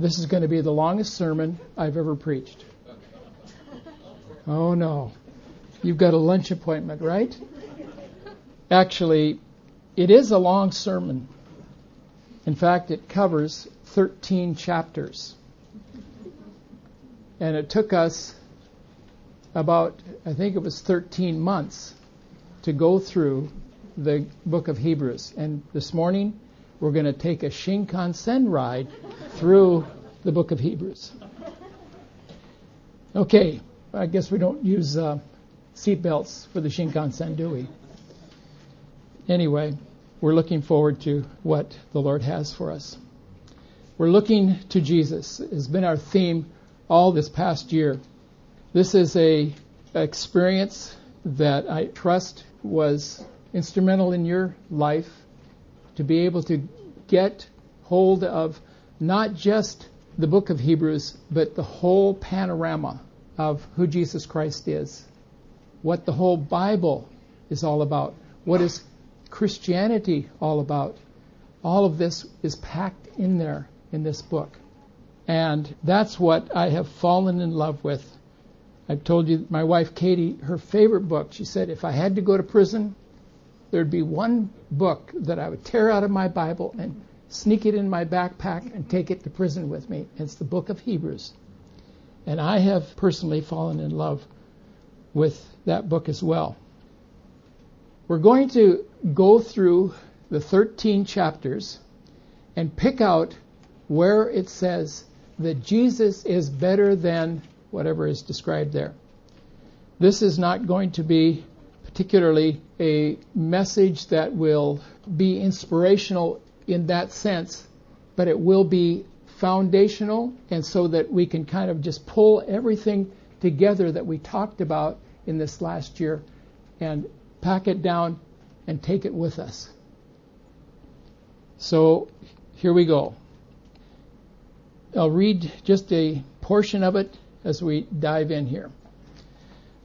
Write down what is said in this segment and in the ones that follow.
This is going to be the longest sermon I've ever preached. Oh no. You've got a lunch appointment, right? Actually, it is a long sermon. In fact, it covers 13 chapters. And it took us about, I think it was 13 months to go through the book of Hebrews. And this morning, we're going to take a Shinkansen ride through the book of Hebrews. Okay, I guess we don't use uh, seatbelts for the Shinkansen, do we? Anyway, we're looking forward to what the Lord has for us. We're looking to Jesus. It's been our theme all this past year. This is a experience that I trust was instrumental in your life to be able to get hold of not just the book of Hebrews, but the whole panorama of who Jesus Christ is, what the whole Bible is all about, what is Christianity all about. All of this is packed in there in this book. And that's what I have fallen in love with. I've told you, my wife Katie, her favorite book, she said, if I had to go to prison, there'd be one book that I would tear out of my Bible and sneak it in my backpack and take it to prison with me. It's the book of Hebrews. And I have personally fallen in love with that book as well. We're going to go through the 13 chapters and pick out where it says that Jesus is better than whatever is described there. This is not going to be particularly a message that will be inspirational in that sense, but it will be foundational and so that we can kind of just pull everything together that we talked about in this last year and pack it down and take it with us. So here we go. I'll read just a portion of it as we dive in here.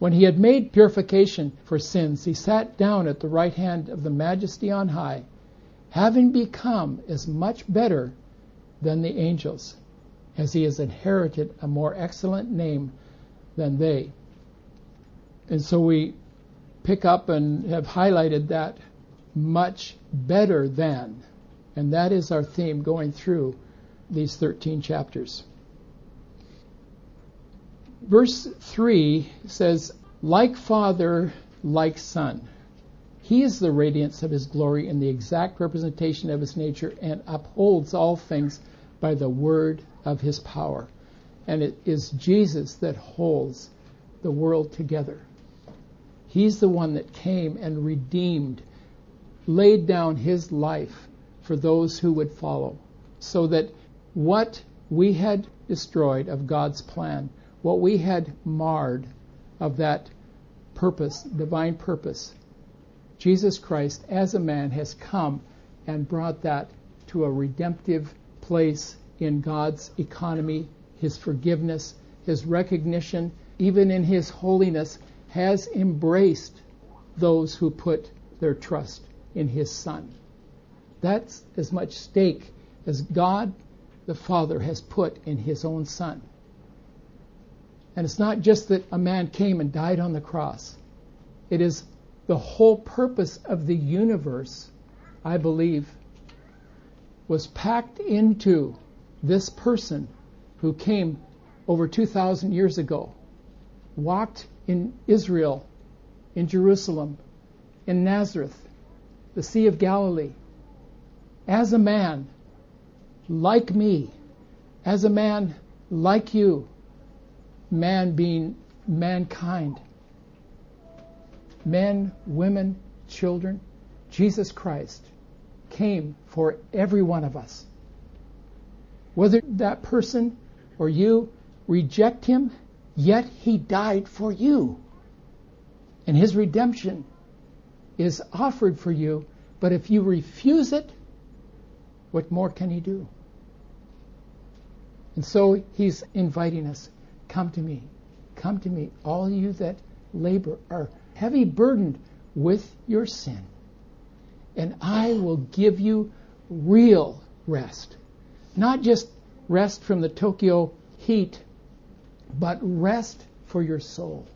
When he had made purification for sins, he sat down at the right hand of the majesty on high, having become as much better than the angels, as he has inherited a more excellent name than they. And so we pick up and have highlighted that much better than. And that is our theme going through these 13 chapters. Verse 3 says, like Father, like Son. He is the radiance of his glory and the exact representation of his nature and upholds all things by the word of his power. And it is Jesus that holds the world together. He's the one that came and redeemed, laid down his life for those who would follow, so that what we had destroyed of God's plan, what we had marred of that purpose, divine purpose, Jesus Christ as a man has come and brought that to a redemptive place in God's economy, his forgiveness, his recognition, even in his holiness, has embraced those who put their trust in his Son. That's as much stake as God the Father has put in his own Son. And it's not just that a man came and died on the cross. It is the whole purpose of the universe, I believe, was packed into this person who came over 2,000 years ago, walked in Israel, in Jerusalem, in Nazareth, the Sea of Galilee, as a man like me, as a man like you, man being mankind, men, women, children, Jesus Christ came for every one of us. Whether that person or you reject him, yet he died for you. And his redemption is offered for you, but if you refuse it, what more can he do? And so he's inviting us come to me. Come to me, all you that labor are heavy burdened with your sin, and I will give you real rest. Not just rest from the Tokyo heat, but rest for your soul.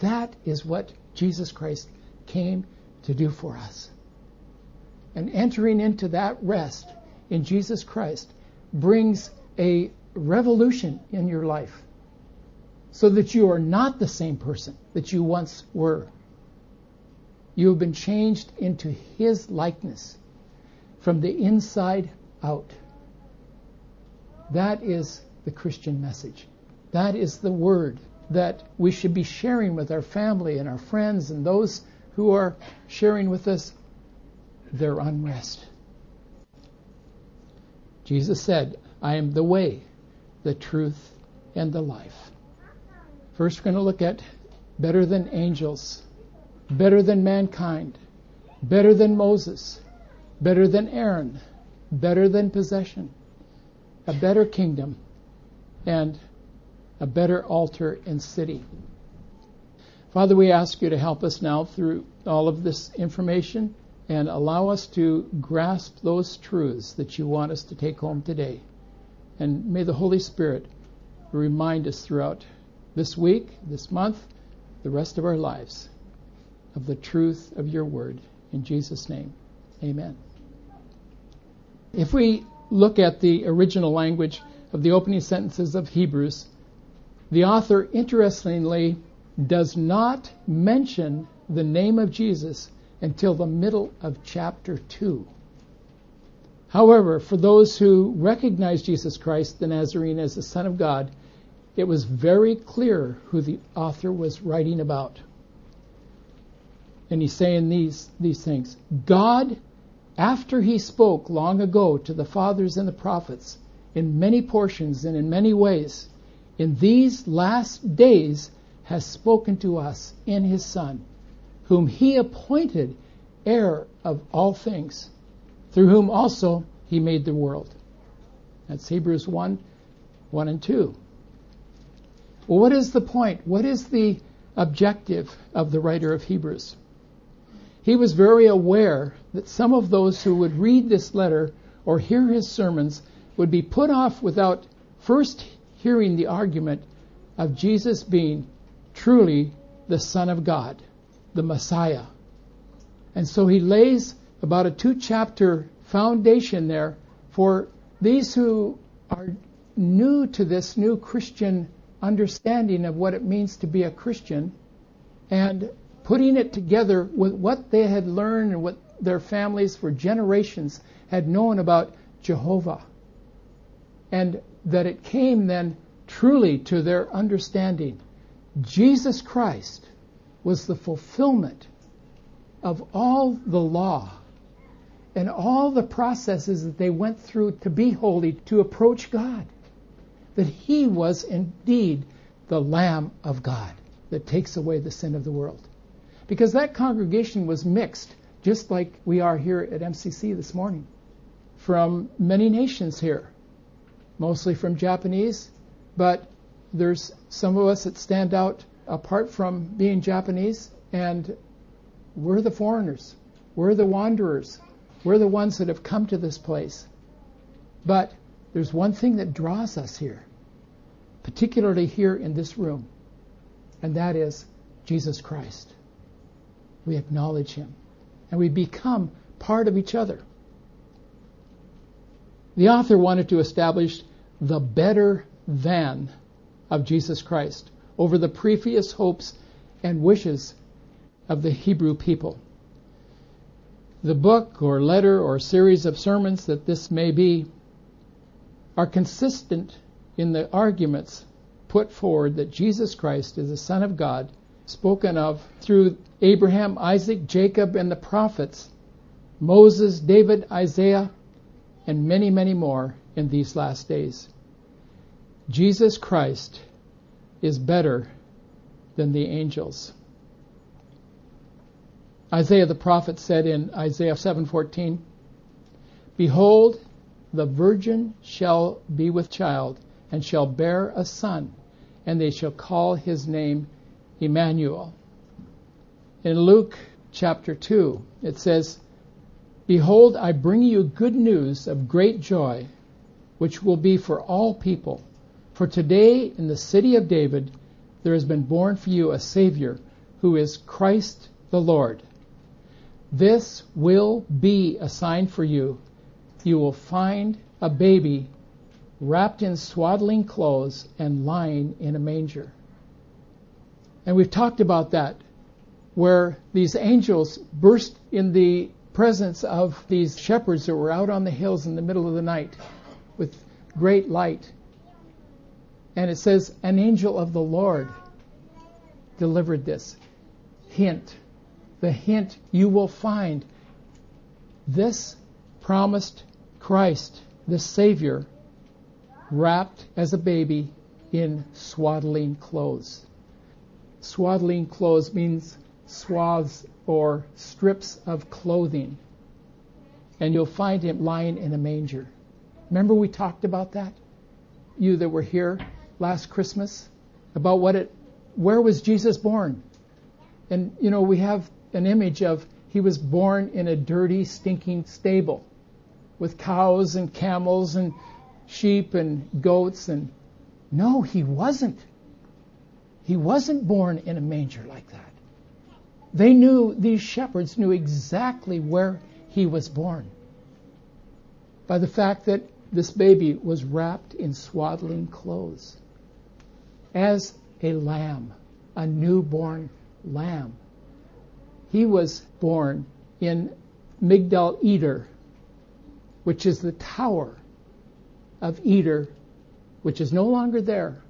That is what Jesus Christ came to do for us. And entering into that rest in Jesus Christ brings a revolution in your life so that you are not the same person that you once were. You have been changed into His likeness from the inside out. That is the Christian message. That is the word that we should be sharing with our family and our friends and those who are sharing with us their unrest. Jesus said, I am the way, the truth, and the life. First, we're going to look at better than angels, better than mankind, better than Moses, better than Aaron, better than possession, a better kingdom, and a better altar and city. Father, we ask you to help us now through all of this information and allow us to grasp those truths that you want us to take home today. And may the Holy Spirit remind us throughout this week, this month, the rest of our lives of the truth of your word. In Jesus' name, amen. If we look at the original language of the opening sentences of Hebrews, the author, interestingly, does not mention the name of Jesus until the middle of chapter 2. However, for those who recognize Jesus Christ, the Nazarene, as the Son of God, it was very clear who the author was writing about. And he's saying these, these things. God, after he spoke long ago to the fathers and the prophets, in many portions and in many ways, in these last days has spoken to us in his Son, whom he appointed heir of all things, through whom also he made the world. That's Hebrews 1 1 and 2. Well, what is the point? What is the objective of the writer of Hebrews? He was very aware that some of those who would read this letter or hear his sermons would be put off without first hearing the argument of Jesus being truly the Son of God, the Messiah. And so he lays about a two chapter foundation there for these who are new to this new Christian understanding of what it means to be a Christian and putting it together with what they had learned and what their families for generations had known about Jehovah. And that it came then truly to their understanding. Jesus Christ was the fulfillment of all the law and all the processes that they went through to be holy, to approach God that he was indeed the Lamb of God that takes away the sin of the world. Because that congregation was mixed, just like we are here at MCC this morning, from many nations here, mostly from Japanese, but there's some of us that stand out apart from being Japanese, and we're the foreigners. We're the wanderers. We're the ones that have come to this place. But there's one thing that draws us here, particularly here in this room, and that is Jesus Christ. We acknowledge him and we become part of each other. The author wanted to establish the better than of Jesus Christ over the previous hopes and wishes of the Hebrew people. The book or letter or series of sermons that this may be are consistent in the arguments put forward that Jesus Christ is the Son of God, spoken of through Abraham, Isaac, Jacob, and the prophets, Moses, David, Isaiah, and many, many more in these last days. Jesus Christ is better than the angels. Isaiah the prophet said in Isaiah 7:14, "Behold, the virgin shall be with child and shall bear a son, and they shall call his name Emmanuel." In Luke chapter 2, it says, Behold, I bring you good news of great joy, which will be for all people. For today in the city of David there has been born for you a Savior, who is Christ the Lord. This will be a sign for you. You will find a baby wrapped in swaddling clothes and lying in a manger. And we've talked about that, where these angels burst in the presence of these shepherds that were out on the hills in the middle of the night with great light. And it says, An angel of the Lord delivered this hint. The hint you will find this promised Christ, the Savior, wrapped as a baby in swaddling clothes. Swaddling clothes means swaths or strips of clothing. And you'll find him lying in a manger. Remember we talked about that? You that were here last Christmas? About what it where was Jesus born? And you know, we have an image of he was born in a dirty, stinking stable with cows and camels and sheep and goats and no, he wasn't. He wasn't born in a manger like that. They knew, these shepherds knew exactly where he was born by the fact that this baby was wrapped in swaddling clothes as a lamb, a newborn lamb. He was born in Migdal Eder, which is the tower of Eder, which is no longer there.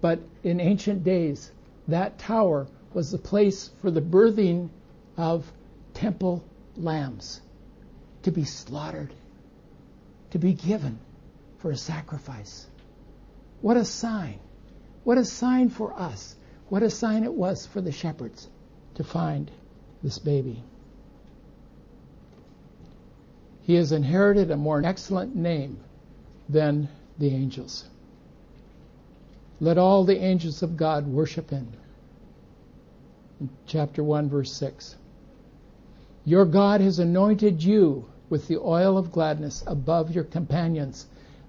But in ancient days, that tower was the place for the birthing of temple lambs to be slaughtered, to be given for a sacrifice. What a sign! What a sign for us. What a sign it was for the shepherds to find this baby. He has inherited a more excellent name than the angels. Let all the angels of God worship him chapter 1, verse 6. Your God has anointed you with the oil of gladness above your companions.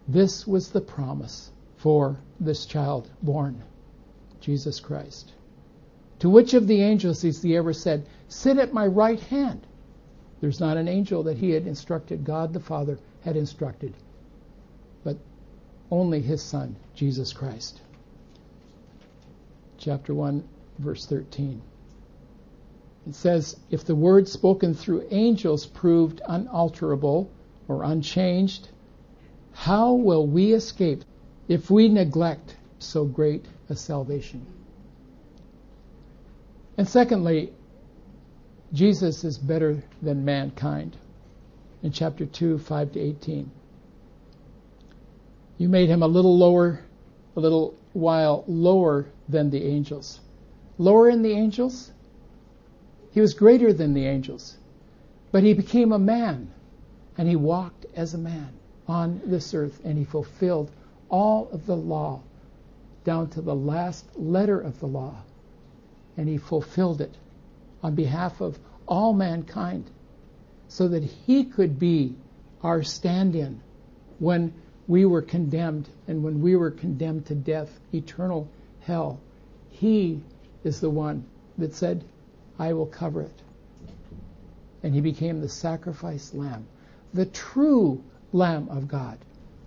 This was the promise for this child born, Jesus Christ. To which of the angels has he ever said, Sit at my right hand? There's not an angel that he had instructed, God the Father had instructed, but only his Son, Jesus Christ. Chapter 1, verse 13. It says, if the word spoken through angels proved unalterable or unchanged, how will we escape if we neglect so great a salvation? And secondly, Jesus is better than mankind. In chapter 2, 5 to 18. You made him a little lower, a little while lower than the angels. Lower than the angels? He was greater than the angels. But he became a man, and he walked as a man on this earth, and he fulfilled all of the law down to the last letter of the law. And he fulfilled it on behalf of all mankind so that he could be our stand in when we were condemned and when we were condemned to death, eternal hell. He is the one that said, I will cover it. And he became the sacrifice lamb, the true lamb of God.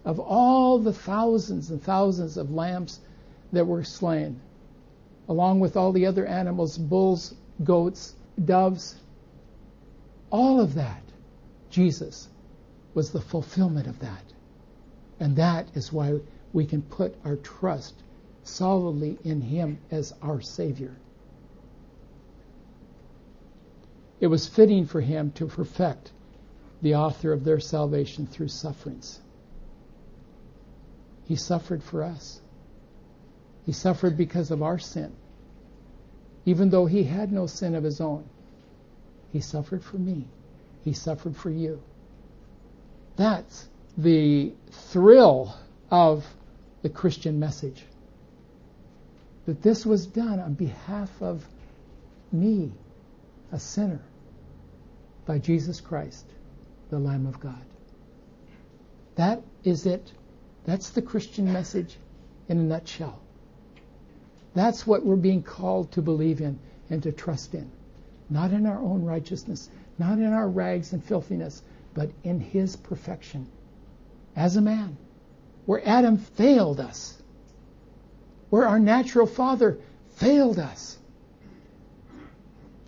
Of all the thousands and thousands of lambs that were slain, along with all the other animals, bulls, goats, doves, all of that, Jesus was the fulfillment of that. And that is why we can put our trust solidly in Him as our Savior. It was fitting for him to perfect the author of their salvation through sufferings. He suffered for us. He suffered because of our sin. Even though he had no sin of his own, he suffered for me. He suffered for you. That's the thrill of the Christian message. That this was done on behalf of me, a sinner, by Jesus Christ, the Lamb of God. That is it. That's the Christian message in a nutshell. That's what we're being called to believe in and to trust in. Not in our own righteousness, not in our rags and filthiness, but in His perfection as a man. Where Adam failed us, where our natural father failed us,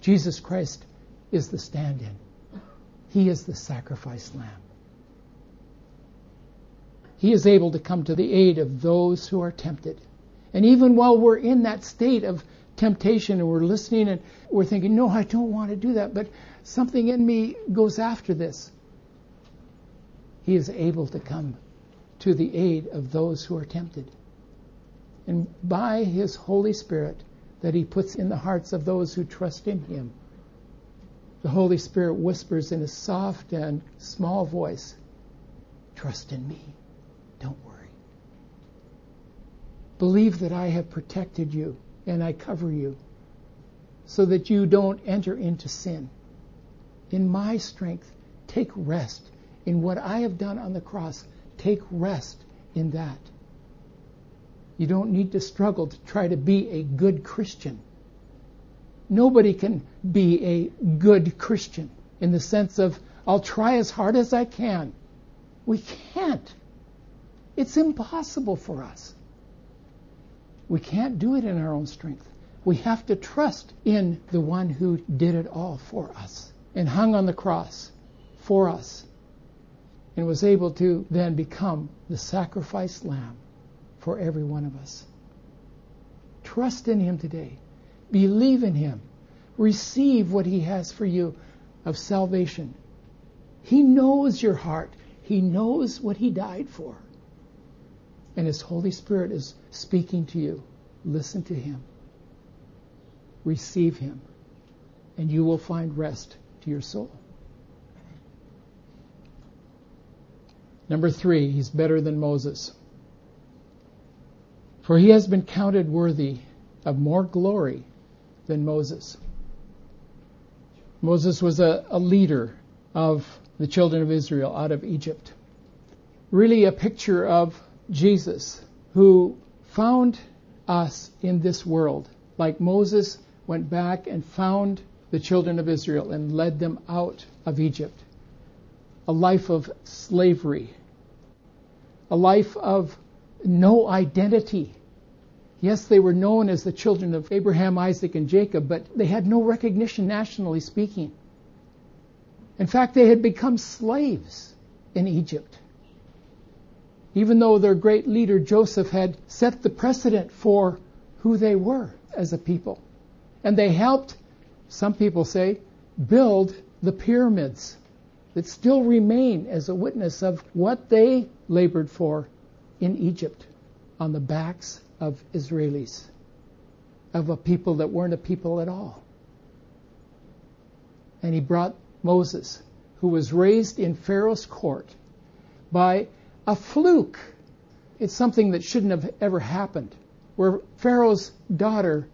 Jesus Christ is the stand in. He is the sacrificed lamb. He is able to come to the aid of those who are tempted. And even while we're in that state of temptation and we're listening and we're thinking, no, I don't want to do that, but something in me goes after this, He is able to come to the aid of those who are tempted. And by His Holy Spirit that He puts in the hearts of those who trust in Him, the Holy Spirit whispers in a soft and small voice, Trust in me. Don't worry. Believe that I have protected you and I cover you so that you don't enter into sin. In my strength, take rest in what I have done on the cross. Take rest in that. You don't need to struggle to try to be a good Christian. Nobody can be a good Christian in the sense of, I'll try as hard as I can. We can't. It's impossible for us. We can't do it in our own strength. We have to trust in the one who did it all for us and hung on the cross for us and was able to then become the sacrificed lamb for every one of us. Trust in him today. Believe in him. Receive what he has for you of salvation. He knows your heart. He knows what he died for and His Holy Spirit is speaking to you. Listen to Him. Receive Him, and you will find rest to your soul. Number three, He's better than Moses. For He has been counted worthy of more glory than Moses. Moses was a, a leader of the children of Israel out of Egypt. Really a picture of Jesus, who found us in this world, like Moses went back and found the children of Israel and led them out of Egypt. A life of slavery, a life of no identity. Yes, they were known as the children of Abraham, Isaac, and Jacob, but they had no recognition nationally speaking. In fact, they had become slaves in Egypt even though their great leader Joseph had set the precedent for who they were as a people. And they helped, some people say, build the pyramids that still remain as a witness of what they labored for in Egypt on the backs of Israelis, of a people that weren't a people at all. And he brought Moses, who was raised in Pharaoh's court by a fluke. It's something that shouldn't have ever happened. Where Pharaoh's daughter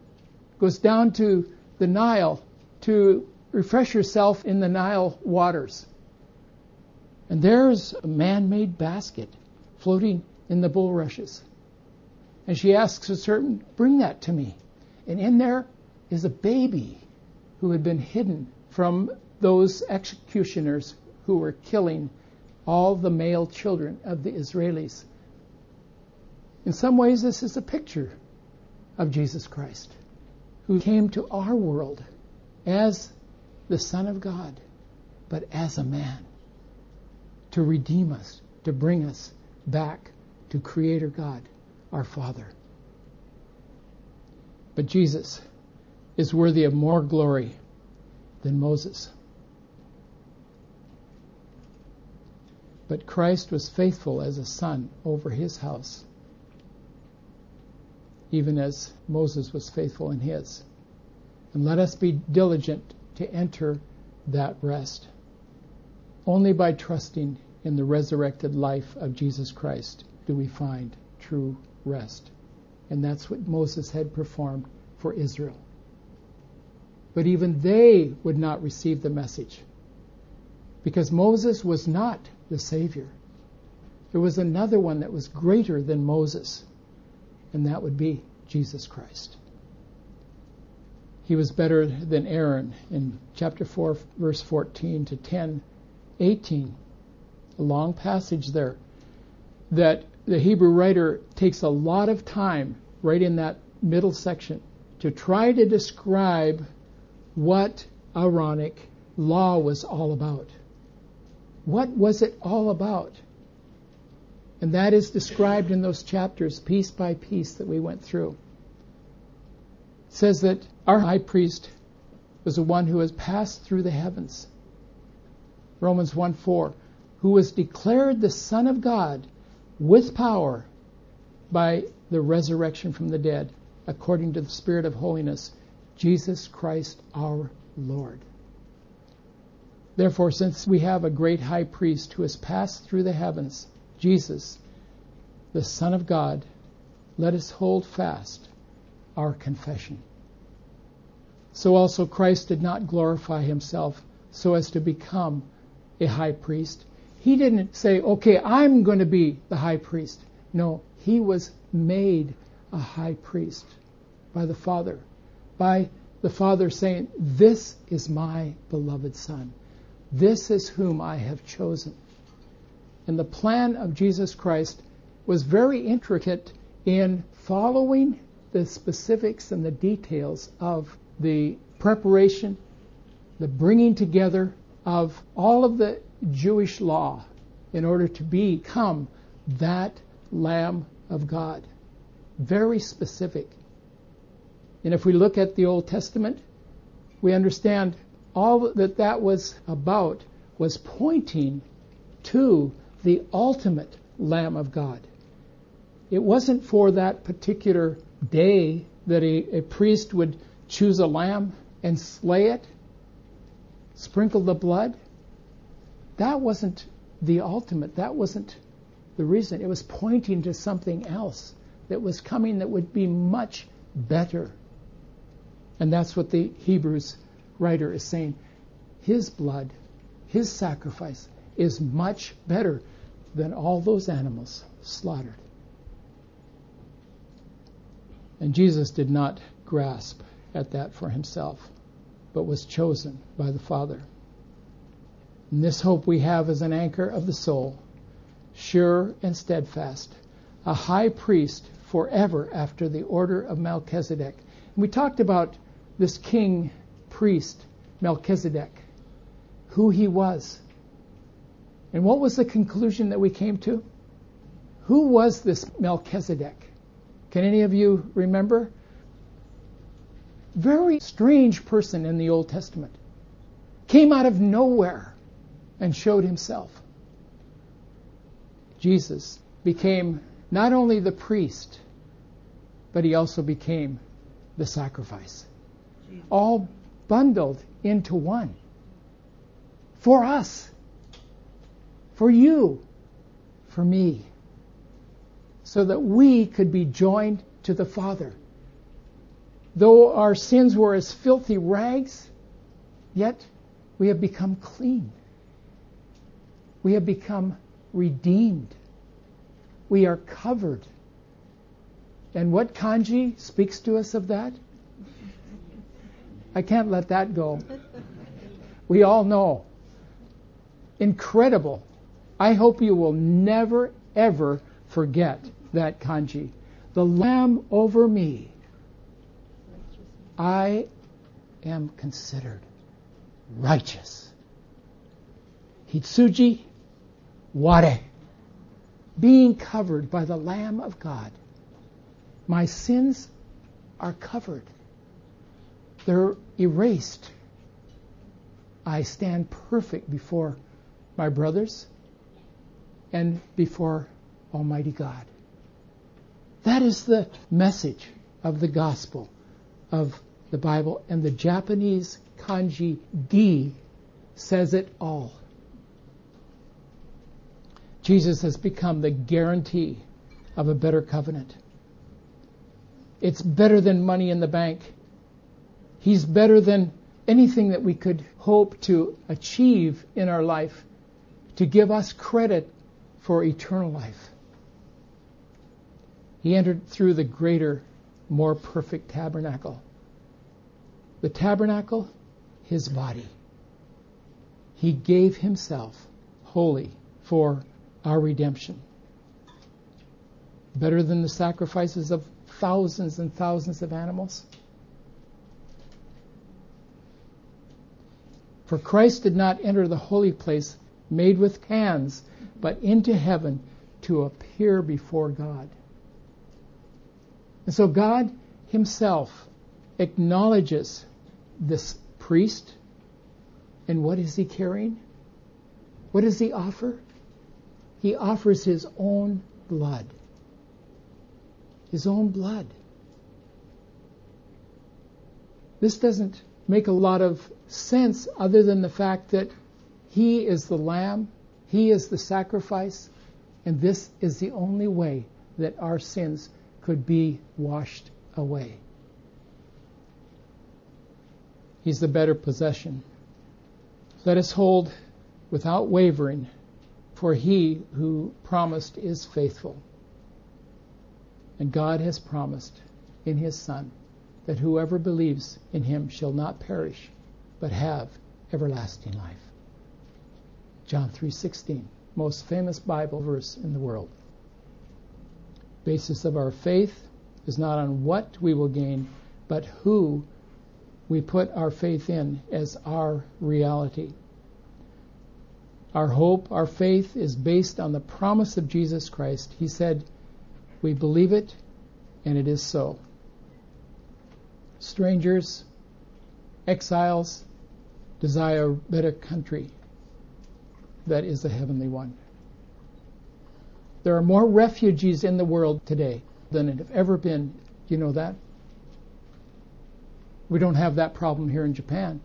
goes down to the Nile to refresh herself in the Nile waters. And there's a man made basket floating in the bulrushes. And she asks a servant, Bring that to me. And in there is a baby who had been hidden from those executioners who were killing all the male children of the Israelis. In some ways, this is a picture of Jesus Christ, who came to our world as the Son of God, but as a man to redeem us, to bring us back to Creator God, our Father. But Jesus is worthy of more glory than Moses. But Christ was faithful as a son over his house. even as Moses was faithful in his. And let us be diligent to enter that rest. Only by trusting in the resurrected life of Jesus Christ do we find true rest. And that's what Moses had performed for Israel. But even they would not receive the message because Moses was not the Savior. There was another one that was greater than Moses, and that would be Jesus Christ. He was better than Aaron in chapter 4, verse 14 to 10, 18. A long passage there that the Hebrew writer takes a lot of time right in that middle section to try to describe what Aaronic law was all about. What was it all about? And that is described in those chapters, piece by piece, that we went through. It says that our high priest was the one who has passed through the heavens. Romans 1 4, who was declared the Son of God with power by the resurrection from the dead, according to the Spirit of holiness, Jesus Christ our Lord. Therefore, since we have a great high priest who has passed through the heavens, Jesus, the Son of God, let us hold fast our confession. So also Christ did not glorify himself so as to become a high priest. He didn't say, okay, I'm going to be the high priest. No, he was made a high priest by the Father, by the Father saying, This is my beloved Son. This is whom I have chosen. And the plan of Jesus Christ was very intricate in following the specifics and the details of the preparation, the bringing together of all of the Jewish law in order to become that Lamb of God. Very specific. And if we look at the Old Testament, we understand all that that was about was pointing to the ultimate Lamb of God. It wasn't for that particular day that a, a priest would choose a lamb and slay it, sprinkle the blood. That wasn't the ultimate. That wasn't the reason. It was pointing to something else that was coming that would be much better. And that's what the Hebrews writer is saying. His blood, his sacrifice, is much better than all those animals slaughtered. And Jesus did not grasp at that for himself, but was chosen by the Father. And this hope we have is an anchor of the soul, sure and steadfast, a high priest forever after the order of Melchizedek. And we talked about this king priest, Melchizedek, who he was. And what was the conclusion that we came to? Who was this Melchizedek? Can any of you remember? Very strange person in the Old Testament. Came out of nowhere and showed himself. Jesus became not only the priest, but he also became the sacrifice. All bundled into one. For us. For you. For me. So that we could be joined to the Father. Though our sins were as filthy rags, yet we have become clean. We have become redeemed. We are covered. And what kanji speaks to us of that? I can't let that go. We all know. Incredible. I hope you will never, ever forget that kanji. The Lamb over me. I am considered righteous. Hitsuji ware. Being covered by the Lamb of God. My sins are covered. They're erased. I stand perfect before my brothers and before Almighty God. That is the message of the gospel of the Bible, and the Japanese kanji di says it all. Jesus has become the guarantee of a better covenant. It's better than money in the bank. He's better than anything that we could hope to achieve in our life to give us credit for eternal life. He entered through the greater, more perfect tabernacle. The tabernacle, his body. He gave himself wholly for our redemption. Better than the sacrifices of thousands and thousands of animals. For Christ did not enter the holy place made with hands, but into heaven to appear before God. And so God Himself acknowledges this priest. And what is he carrying? What does he offer? He offers his own blood. His own blood. This doesn't make a lot of sense other than the fact that he is the lamb, he is the sacrifice, and this is the only way that our sins could be washed away. He's the better possession. Let us hold without wavering, for he who promised is faithful. And God has promised in his Son that whoever believes in him shall not perish, but have everlasting life. John 3:16, most famous Bible verse in the world. Basis of our faith is not on what we will gain, but who we put our faith in as our reality. Our hope, our faith is based on the promise of Jesus Christ. He said, We believe it, and it is so. Strangers, exiles, desire a better country that is the heavenly one. There are more refugees in the world today than have ever been. You know that? We don't have that problem here in Japan.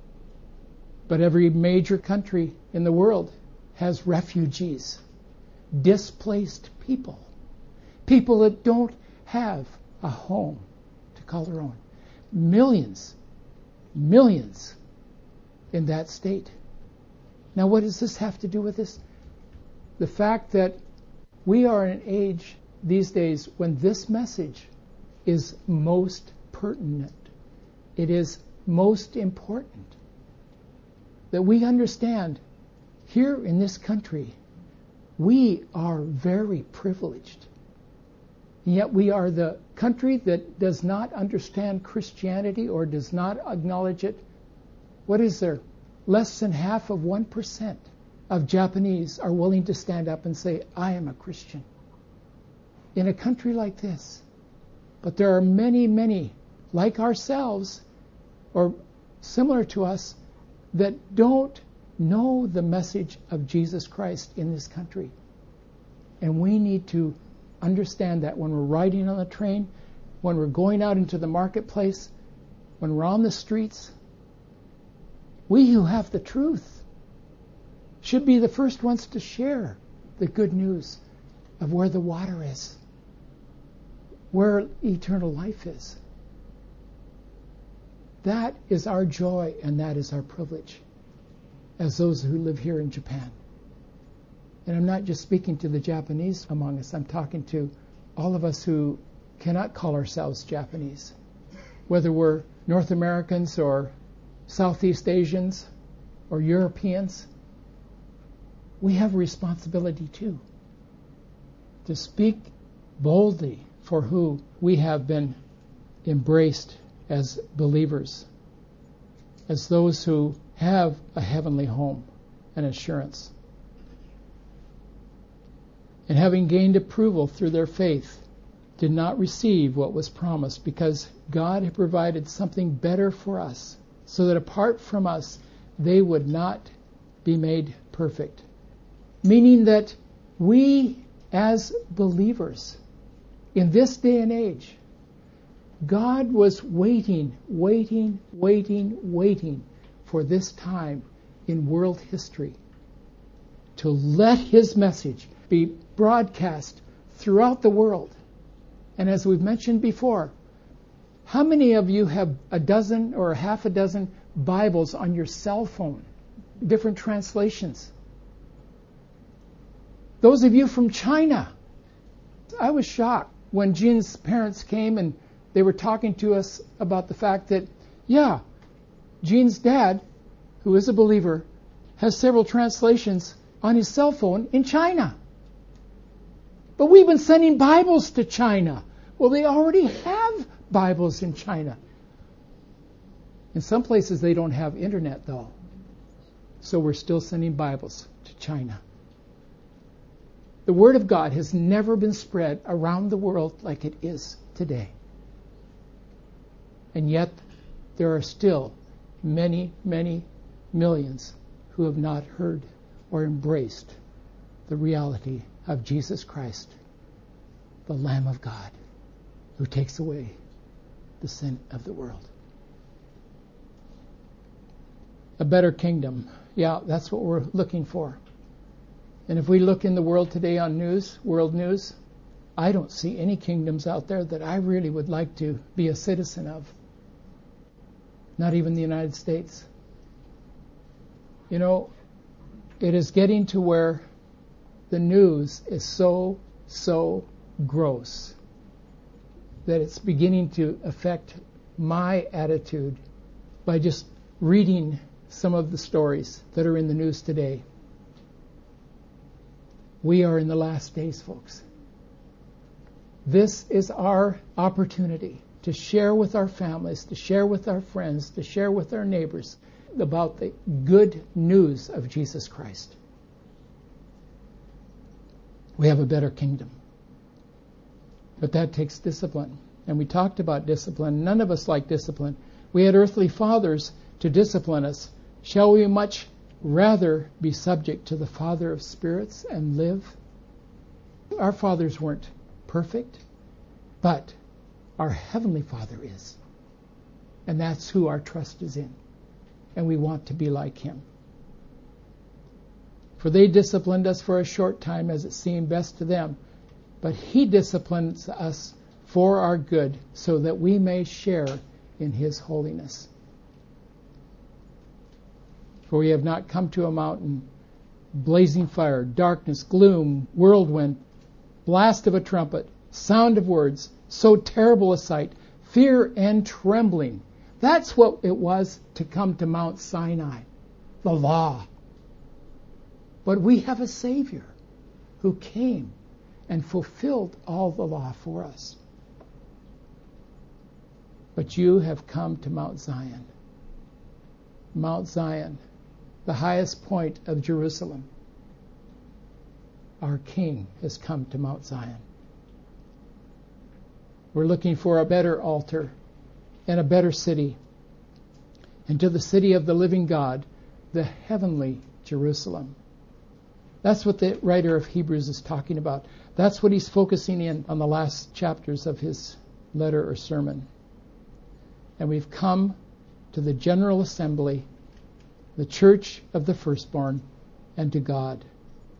But every major country in the world has refugees, displaced people, people that don't have a home to call their own. Millions, millions in that state. Now, what does this have to do with this? The fact that we are in an age these days when this message is most pertinent it is most important that we understand here in this country, we are very privileged. And yet we are the country that does not understand Christianity or does not acknowledge it. What is there? Less than half of 1% of Japanese are willing to stand up and say, I am a Christian. In a country like this. But there are many, many like ourselves or similar to us that don't know the message of Jesus Christ in this country. And we need to understand that when we're riding on the train, when we're going out into the marketplace, when we're on the streets, we who have the truth should be the first ones to share the good news of where the water is, where eternal life is. That is our joy and that is our privilege as those who live here in Japan. And I'm not just speaking to the Japanese among us, I'm talking to all of us who cannot call ourselves Japanese, whether we're North Americans or Southeast Asians or Europeans. We have a responsibility too to speak boldly for who we have been embraced as believers, as those who have a heavenly home and assurance. And having gained approval through their faith, did not receive what was promised because God had provided something better for us, so that apart from us, they would not be made perfect. Meaning that we, as believers, in this day and age, God was waiting, waiting, waiting, waiting for this time in world history to let his message be broadcast throughout the world. And as we've mentioned before, how many of you have a dozen or a half a dozen Bibles on your cell phone? Different translations. Those of you from China, I was shocked when Jean's parents came and they were talking to us about the fact that, yeah, Jean's dad, who is a believer, has several translations on his cell phone in China. But we've been sending Bibles to China. Well, they already have Bibles in China. In some places, they don't have internet, though. So we're still sending Bibles to China. The Word of God has never been spread around the world like it is today. And yet, there are still many, many millions who have not heard or embraced the reality of Jesus Christ, the Lamb of God, who takes away the sin of the world. A better kingdom. Yeah, that's what we're looking for. And if we look in the world today on news, world news, I don't see any kingdoms out there that I really would like to be a citizen of. Not even the United States. You know, it is getting to where the news is so, so gross that it's beginning to affect my attitude by just reading some of the stories that are in the news today. We are in the last days, folks. This is our opportunity to share with our families, to share with our friends, to share with our neighbors about the good news of Jesus Christ. We have a better kingdom. But that takes discipline. And we talked about discipline. None of us like discipline. We had earthly fathers to discipline us. Shall we much rather be subject to the Father of spirits and live? Our fathers weren't perfect, but our Heavenly Father is. And that's who our trust is in and we want to be like him. For they disciplined us for a short time as it seemed best to them, but he disciplines us for our good so that we may share in his holiness. For we have not come to a mountain, blazing fire, darkness, gloom, whirlwind, blast of a trumpet, sound of words, so terrible a sight, fear and trembling that's what it was to come to Mount Sinai, the law. But we have a Savior who came and fulfilled all the law for us. But you have come to Mount Zion. Mount Zion, the highest point of Jerusalem. Our King has come to Mount Zion. We're looking for a better altar and a better city, and to the city of the living God, the heavenly Jerusalem. That's what the writer of Hebrews is talking about. That's what he's focusing in on the last chapters of his letter or sermon. And we've come to the General Assembly, the church of the firstborn, and to God,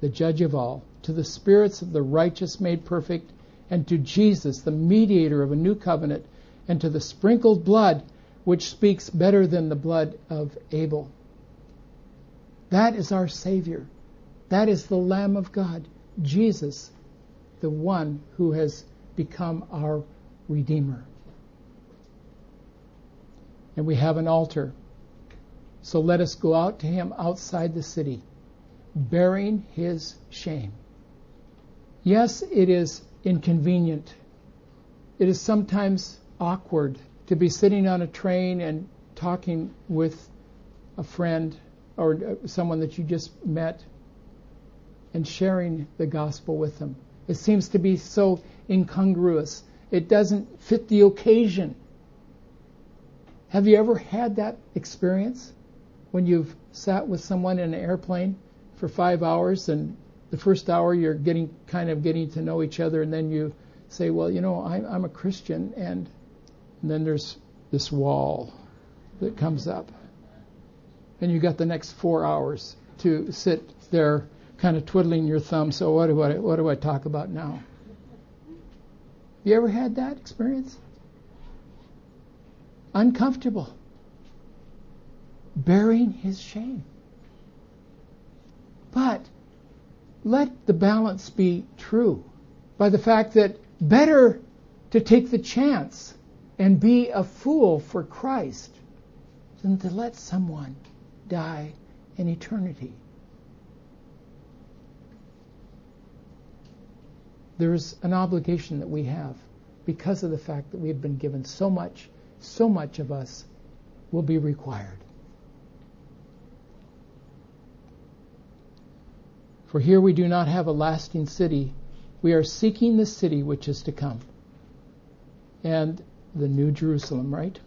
the judge of all, to the spirits of the righteous made perfect, and to Jesus, the mediator of a new covenant and to the sprinkled blood, which speaks better than the blood of Abel. That is our Savior. That is the Lamb of God, Jesus, the one who has become our Redeemer. And we have an altar. So let us go out to him outside the city, bearing his shame. Yes, it is inconvenient. It is sometimes awkward to be sitting on a train and talking with a friend or someone that you just met and sharing the gospel with them. It seems to be so incongruous. It doesn't fit the occasion. Have you ever had that experience when you've sat with someone in an airplane for five hours and the first hour you're getting kind of getting to know each other and then you say, well, you know, I'm, I'm a Christian and And then there's this wall that comes up. And you got the next four hours to sit there kind of twiddling your thumb. So what do I, what do I talk about now? You ever had that experience? Uncomfortable. Bearing his shame. But let the balance be true by the fact that better to take the chance and be a fool for Christ than to let someone die in eternity. There's an obligation that we have because of the fact that we have been given so much, so much of us will be required. For here we do not have a lasting city. We are seeking the city which is to come. And the New Jerusalem, right?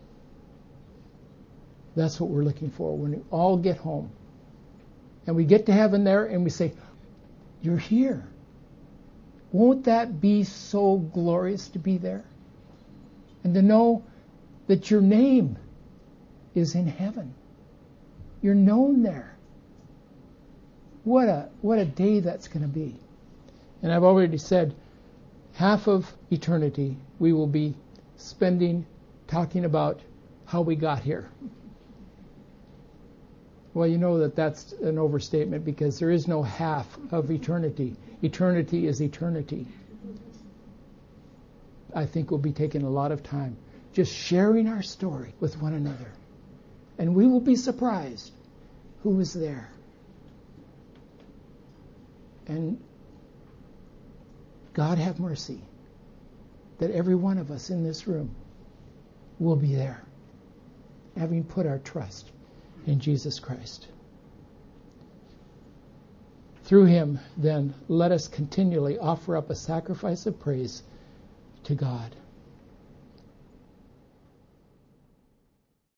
That's what we're looking for when we all get home. And we get to heaven there and we say, You're here. Won't that be so glorious to be there? And to know that your name is in heaven. You're known there. What a what a day that's going to be. And I've already said half of eternity we will be spending talking about how we got here. Well, you know that that's an overstatement because there is no half of eternity. Eternity is eternity. I think we'll be taking a lot of time just sharing our story with one another. And we will be surprised who is there. And God have mercy that every one of us in this room will be there, having put our trust in Jesus Christ. Through him, then, let us continually offer up a sacrifice of praise to God.